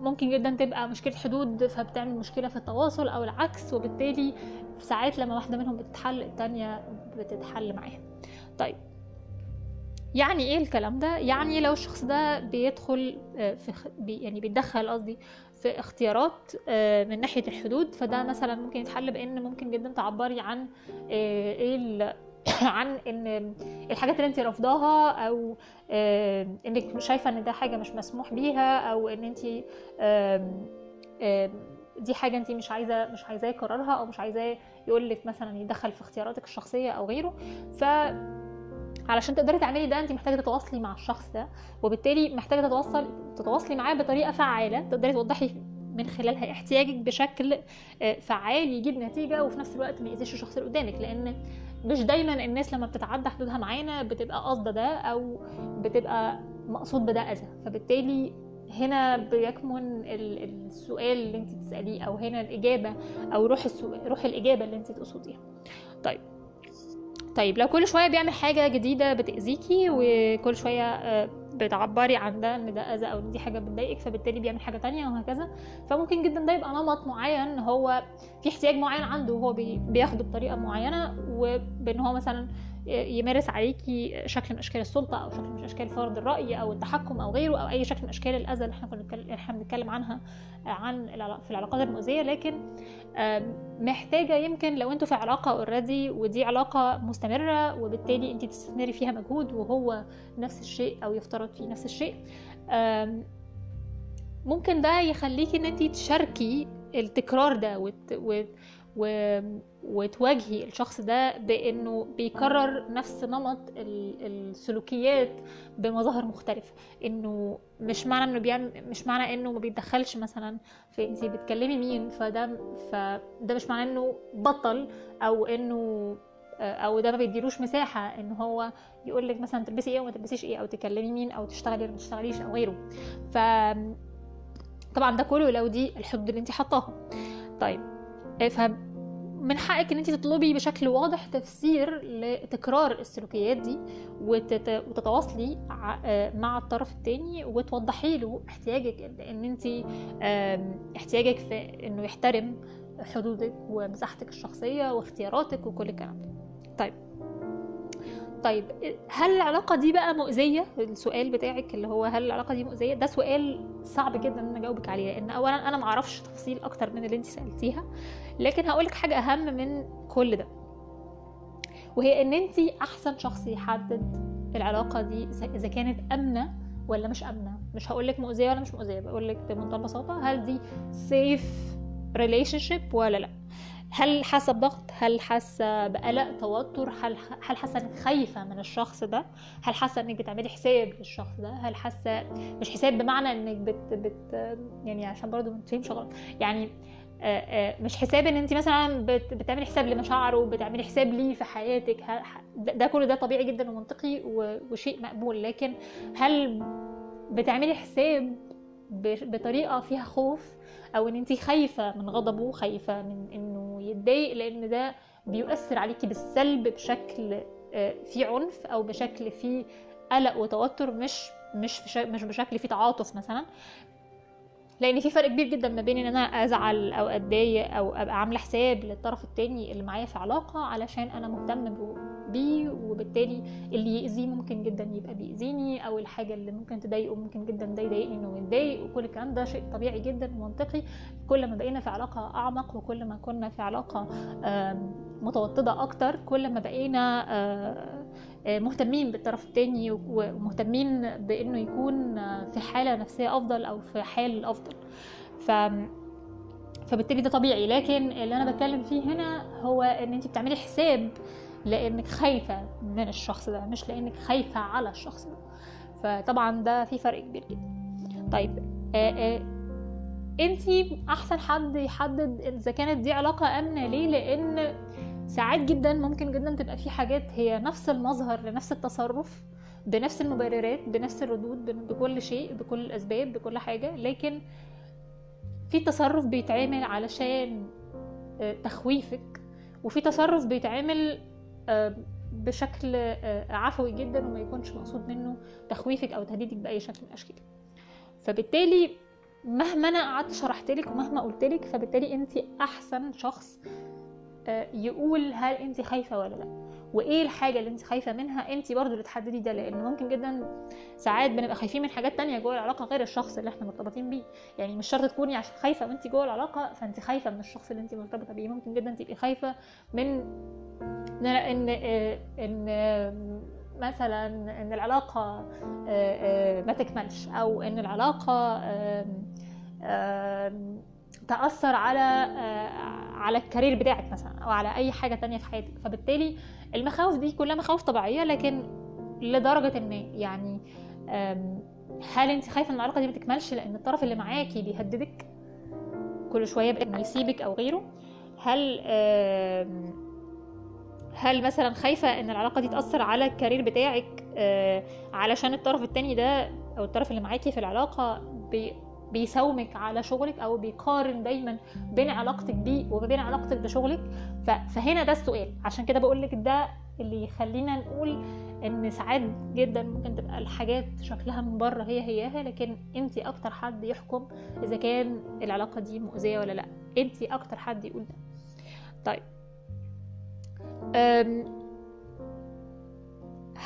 ممكن جدا تبقى مشكلة حدود فبتعمل مشكلة في التواصل أو العكس وبالتالي ساعات لما واحدة منهم بتتحل التانية بتتحل معاها. طيب. يعني إيه الكلام ده؟ يعني لو الشخص ده بيدخل في يعني بيتدخل قصدي في اختيارات من ناحية الحدود فده مثلا ممكن يتحل بإن ممكن جدا تعبري عن إيه عن إن الحاجات اللي انت رافضاها أو إنك شايفة إن ده حاجة مش مسموح بيها أو إن انت دي حاجة انت مش عايزة مش عايزاه يكررها أو مش عايزاه يقول لك مثلا يدخل في اختياراتك الشخصية أو غيره. ف علشان تقدري تعملي ده انت محتاجة تتواصلي مع الشخص ده وبالتالي محتاجة تتواصل تتواصلي معاه بطريقة فعالة. تقدري توضحي من خلالها احتياجك بشكل آه، فعال يجيب نتيجة وفي نفس الوقت ما يأذيش الشخص اللي قدامك. لأن مش دايما الناس لما بتتعدى حدودها معانا بتبقى قاصده ده أو بتبقى مقصود بده أذى. فبالتالي هنا بيكمن السؤال اللي انت تساليه أو هنا الإجابة أو روح روح الإجابة اللي انت تقصديها. طيب. طيب لو كل شوية بيعمل حاجة جديدة بتأذيكي وكل شوية آه، بتعبري عن ده إن ده أذى أو إن دي حاجة بتضايقك فبالتالي بيعمل حاجة تانية وهكذا فممكن جدا ده يبقى نمط معين هو في احتياج معين عنده وهو بياخده بطريقة معينة وبإن هو مثلا يمارس عليكي شكل من أشكال السلطة أو شكل من أشكال فرض الرأي أو التحكم أو غيره أو أي شكل من أشكال الأذى اللي إحنا كنا إحنا بنتكلم عنها عن في العلاقات المؤذيه لكن محتاجة يمكن لو أنتوا في علاقة اوريدي ودي علاقة مستمرة وبالتالي انت تستثمري فيها مجهود وهو نفس الشيء أو يفترض فيه نفس الشيء. ممكن ده يخليكي إن انت تشاركي التكرار ده وت... وت... و... وتواجهي الشخص ده بإنه بيكرر نفس نمط السلوكيات بمظاهر مختلفة. إنه مش معنى إنه بيعمل مش معنى إنه ما بيتدخلش مثلا في انت بتكلمي مين فده فده مش معناه إنه بطل أو إنه أو ده ما بيديلوش مساحة إن هو يقول لك مثلا تلبسي إيه وما تلبسيش إيه أو تكلمي مين أو تشتغلي ولا ما تشتغليش أو غيره. ف طبعا ده كله لو دي الحدود اللي انت حطاها. طيب ف من حقك إن انت تطلبي بشكل واضح تفسير لتكرار السلوكيات دي وتتواصلي مع الطرف التاني وتوضحي له احتياجك ان انت احتياجك في إنه يحترم حدودك ومساحتك الشخصية واختياراتك وكل الكلام ده. طيب. طيب هل العلاقة دي بقى مؤذية؟ السؤال بتاعك اللي هو هل العلاقة دي مؤذية؟ ده سؤال صعب جدا إن أجاوبك عليه لأن اولا أنا ما أعرفش تفاصيل أكتر من اللي أنت سألتيها لكن هقولك حاجة أهم من كل ده وهي إن أنت أحسن شخص يحدد العلاقة دي اذا كانت آمنة ولا مش آمنة. مش هقولك مؤذية ولا مش مؤذية بقولك بمنتهى البساطه هل دي safe relationship ولا لأ. هل حاسة بضغط؟ هل حاسة بقلق؟ توتر؟ هل هل حاسة إنك خايفة من الشخص ده؟ هل حاسة إنك بتعملي حساب للشخص ده؟ هل حاسة مش حساب بمعنى إنك بت, بت يعني عشان برضو ما تفهمش غلط يعني مش حساب إن انت مثلا بتعملي حساب لمشاعره وبتعملي حساب ليه في حياتك ده كله ده طبيعي جدا ومنطقي وشيء مقبول لكن هل بتعملي حساب بطريقة فيها خوف؟ أو إن انت خايفة من غضبه خايفة من إنه يتضايق لأن ده بيؤثر عليكي بالسلب بشكل آه، فيه عنف أو بشكل فيه قلق وتوتر مش مش مش بشكل فيه تعاطف مثلا. لأن في فرق كبير جدا ما بين إن أنا أزعل أو أتضايق أو أبقى عاملة حساب للطرف التاني اللي معايا في علاقة علشان أنا مهتم بيه وبالتالي اللي يأذيه ممكن جدا يبقى بيأذيني أو الحاجة اللي ممكن تضايقه ممكن جدا ده يضايقني إنه يتضايق وكل الكلام ده شيء طبيعي جدا ومنطقي. كل ما بقينا في علاقة أعمق وكل ما كنا في علاقة متوطدة أكتر كل ما بقينا آه، مهتمين بالطرف التاني ومهتمين بإنه يكون في حالة نفسية أفضل أو في حال افضل ف فبالتالي ده طبيعي. لكن اللي أنا بتكلم فيه هنا هو إن أنت بتعملي حساب لإنك خايفة من الشخص ده مش لإنك خايفة على الشخص ده. فطبعا ده في فرق كبير جدا. طيب آه، آه، أنت أحسن حد يحدد إذا كانت دي علاقة آمنة ليه؟ لأن ساعات جدا ممكن جدا تبقى في حاجات هي نفس المظهر لنفس التصرف بنفس المبررات بنفس الردود بكل شيء بكل الاسباب بكل حاجة. لكن في تصرف بيتعمل علشان آه، تخويفك وفي تصرف بيتعمل آه، بشكل آه، عفوي جدا وما يكونش مقصود منه تخويفك أو تهديدك بأي شكل من الأشكال. فبالتالي مهما أنا قعدت شرحت لك ومهما قلت لك فبالتالي انت أحسن شخص يقول هل انت خايفة ولا لأ؟ وإيه الحاجة اللي انت خايفة منها؟ انت برضو اللي تحددي ده لأن ممكن جدا ساعات بنبقى خايفين من حاجات تانية جوه العلاقة غير الشخص اللي إحنا مرتبطين بيه. يعني مش شرط تكوني عشان خايفة وانت جوه العلاقة فانت خايفة من الشخص اللي انت مرتبطة بيه. ممكن جدا تبقي خايفة من إن إن, إن مثلا إن العلاقة آه، آه، ما تكملش أو إن العلاقة تأثر على آه، على الكارير بتاعك مثلا أو على أي حاجة تانية في حياتك. فبالتالي المخاوف دي كلها مخاوف طبيعية لكن لدرجة ما. يعني هل أنت خايفة إن العلاقة دي ما تكملش؟ لأن الطرف اللي معاكي بيهددك كل شوية بانه يسيبك أو غيره. هل هل مثلا خايفة إن العلاقة دي تأثر على الكارير بتاعك آه، علشان الطرف التاني ده أو الطرف اللي معاكي في العلاقة بي بيساومك على شغلك أو بيقارن دايما بين علاقتك بيه وبين علاقتك بشغلك. فهنا ده السؤال. عشان كده بقول لك ده اللي يخلينا نقول إن ساعات جدا ممكن تبقى الحاجات شكلها من بره هي هياها لكن أنت أكتر حد يحكم إذا كان العلاقة دي مؤذية ولا لأ. أنت أكتر حد يقول ده. طيب.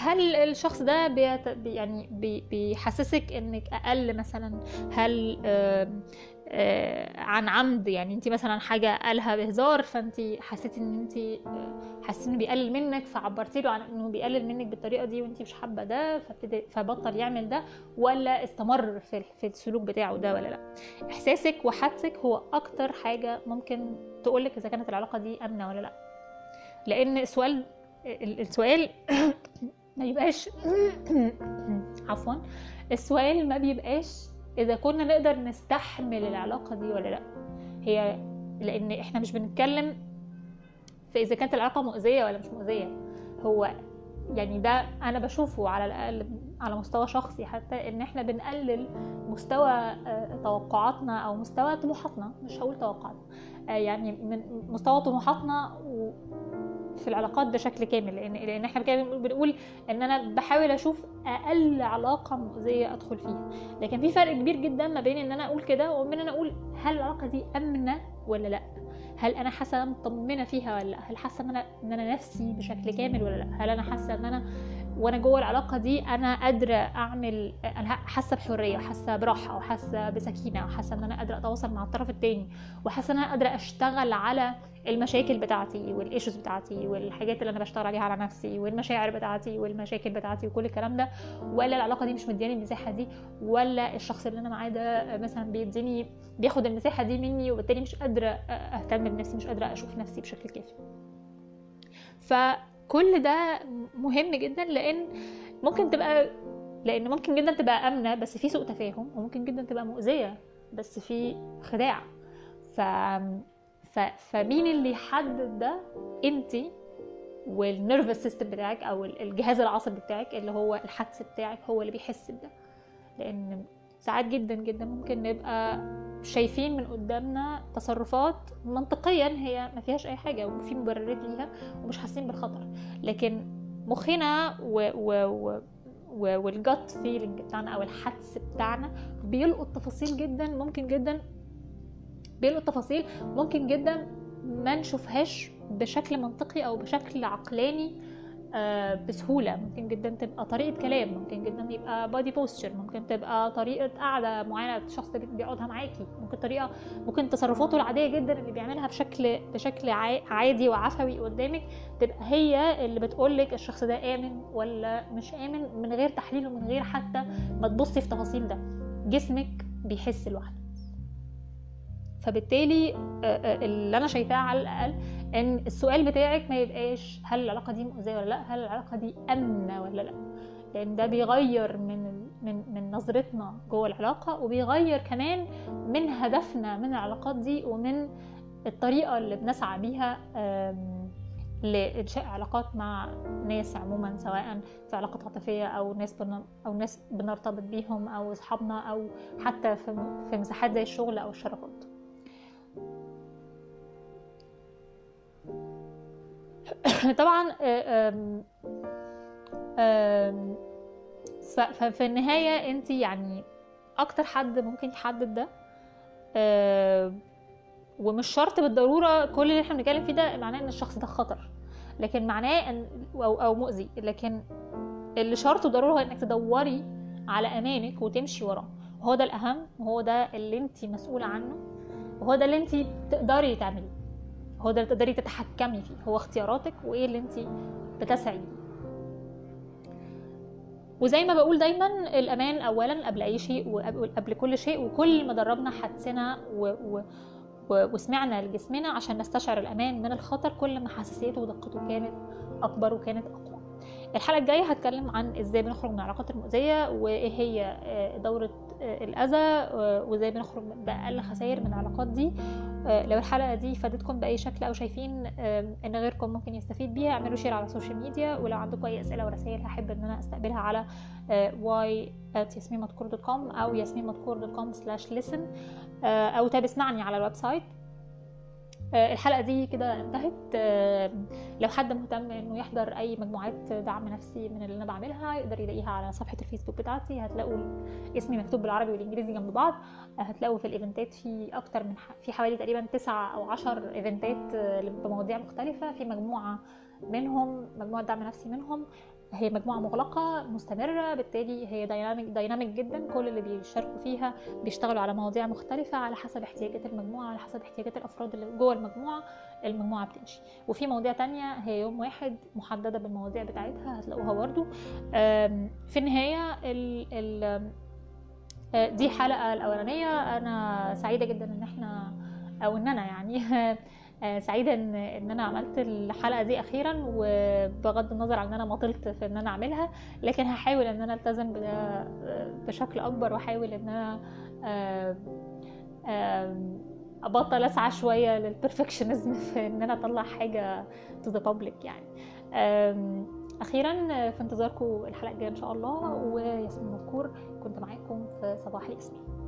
هل الشخص ده بيت يعني بي بيحسسك إنك أقل مثلا؟ هل آه، عن عمد؟ يعني انت مثلا حاجة قالها بهزار فانت حسيتي إن انت آه، حسيتي إنه بيقلل منك فعبرتي له عن إنه بيقلل منك بالطريقة دي وانت مش حابة ده فابتدي فبطل يعمل ده ولا استمر في في السلوك بتاعه ده ولا لأ؟ إحساسك وحدسك هو أكتر حاجة ممكن تقولك إذا كانت العلاقة دي آمنة ولا لأ. لأن السؤال السؤال ما يبقاش عفوا. السؤال ما بيبقاش إذا كنا نقدر نستحمل العلاقة دي ولا لأ. هي لأن إحنا مش بنتكلم في إذا كانت العلاقة مؤذية ولا مش مؤذية. هو يعني ده أنا بشوفه على الأقل على مستوى شخصي حتى إن إحنا بنقلل مستوى آه، توقعاتنا أو مستوى طموحاتنا. مش هقول توقعاتنا آه، يعني من مستوى طموحاتنا في العلاقات بشكل كامل لأن لأن إحنا بنقول إن أنا بحاول أشوف أقل علاقة مؤذية أدخل فيها. لكن في فرق كبير جدا ما بين إن أنا أقول كده وما بين ان أنا أقول هل العلاقة دي آمنة ولا لأ؟ هل أنا حاسة مطمنة فيها ولا لأ؟ هل حاسة إن أنا إن أنا نفسي بشكل كامل ولا لأ؟ هل أنا حاسة إن أنا وأنا جوه العلاقة دي أنا قادرة أعمل أنا حاسة بحرية وحاسة براحة وحاسة بسكينة وحاسة إن أنا قادرة أتواصل مع الطرف التاني وحاسة إن أنا قادرة أشتغل على المشاكل بتاعتي وال issues بتاعتي والحاجات اللي أنا بشتغل عليها على نفسي والمشاعر بتاعتي والمشاكل بتاعتي وكل الكلام ده ولا العلاقة دي مش مدياني المساحة دي ولا الشخص اللي أنا معاه ده مثلا بيديني بياخد المساحة دي مني وبالتالي مش قادرة أهتم بنفسي مش قادرة أشوف نفسي بشكل كافي. فكل ده مهم جدا لأن ممكن تبقى لأن ممكن جدا تبقى آمنة بس في سوء تفاهم وممكن جدا تبقى مؤذية بس في خداع. ف ف... فمين اللي يحدد ده؟ أنت وال nervous system بتاعك أو الجهاز العصبي بتاعك اللي هو الحدس بتاعك هو اللي بيحس بده. لأن ساعات جدا جدا ممكن نبقى شايفين من قدامنا تصرفات منطقيا هي ما فيهاش أي حاجة وفي مبررات ليها ومش حاسين بالخطر. لكن مخنا و, و, و وال gut feeling بتاعنا أو الحدس بتاعنا بيلقط تفاصيل جدا ممكن جدا بيلقط تفاصيل ممكن جدا ما نشوفهاش بشكل منطقي أو بشكل عقلاني. آه، بسهولة. ممكن جدا تبقى طريقة كلام ممكن جدا يبقى body posture ممكن تبقى طريقة قعدة معينة الشخص بيقعدها معاكي. ممكن طريقة ممكن تصرفاته العادية جدا اللي بيعملها بشكل بشكل عادي وعفوي قدامك تبقى هي اللي بتقولك الشخص ده آمن ولا مش آمن من غير تحليل ومن غير حتى ما تبصي في تفاصيل ده. جسمك بيحس لوحده. فبالتالي آه، آه، اللي أنا شايفاه على الأقل إن السؤال بتاعك ما يبقاش هل العلاقة دي مؤذية ولا لأ هل العلاقة دي أمنة ولا لأ لأن ده بيغير من من من نظرتنا جوه العلاقة وبيغير كمان من هدفنا من العلاقات دي ومن الطريقة اللي بنسعى بيها لإنشاء علاقات مع ناس عموما سواء في علاقات عاطفية أو ناس. أو ناس بنرتبط بيهم أو أصحابنا أو حتى في مساحات زي الشغل أو الشراكات طبعا آه، ففي النهاية انت يعني أكتر حد ممكن يحدد ده ومش شرط بالضرورة كل اللي إحنا بنتكلم فيه ده معناه إن الشخص ده خطر لكن معناه إن أو أو مؤذي لكن اللي شرط ضروري هو إنك تدوري على أمانك وتمشي وراه. وهو ده الأهم وهو ده اللي انت مسؤولة عنه وهو ده اللي انت تقدري تعمليه. هو ده اللي تقدري تتحكمي فيه. هو اختياراتك وإيه اللي انت بتسعي. وزي ما بقول دايما الأمان اولا قبل أي شيء وقبل كل شيء وكل ما دربنا حدسنا و... و... وسمعنا لجسمنا عشان نستشعر الأمان من الخطر. كل ما حساسيته ودقته كانت أكبر وكانت أقوى. الحلقة الجاية هتكلم عن إزاي بنخرج من العلاقات المؤذية وإيه هي دورة الأذى وإزاي بنخرج بأقل خسائر من العلاقات دي. لو الحلقة دي فادتكم بأي شكل أو شايفين إن غيركم ممكن يستفيد بيها اعملوا share على ال social media ولو عندكم أي أسئلة ورسائل هحب إن أنا أستقبلها على مدكور dot com أو ياسمين مدكور dot com slash listen أو tab اسمعني على ال website. الحلقة دي كده انتهت. لو حد مهتم إنه يحضر أي مجموعات دعم نفسي من اللي أنا بعملها يقدر يلاقيها على صفحة الفيسبوك بتاعتي. هتلاقوا اسمي مكتوب بالعربي والإنجليزي جنب بعض. هتلاقوا في ال event ات في أكتر من في حوالي تقريبا تسعة أو عشر event ات بمواضيع مختلفة. في مجموعة منهم مجموعة دعم نفسي منهم. هي مجموعة مغلقة مستمرة بالتالي هي dynamic dynamic جدا. كل اللي بيشاركوا فيها بيشتغلوا على مواضيع مختلفة على حسب احتياجات المجموعة على حسب احتياجات الأفراد اللي جوه المجموعة المجموعة بتمشي. وفي مواضيع تانية هي يوم واحد محددة بالمواضيع بتاعتها هتلاقوها برضو. في النهاية ال ال دي حلقة الأولانية. أنا سعيدة جدا إن إحنا أو إن أنا يعني سعيدة ان إن أنا عملت الحلقة دي أخيرا وبغض النظر عن إن أنا مطلت في إن أنا أعملها لكن هحاول إن أنا ألتزم بده بشكل أكبر وأحاول إن أنا أبطل أسعى شوية لل perfectionism في إن أنا أطلع حاجة to the public يعني. أخيرا في انتظاركم الحلقة الجاية إن شاء الله وياسمين مدكور كنت معاكم في صباح الياسمين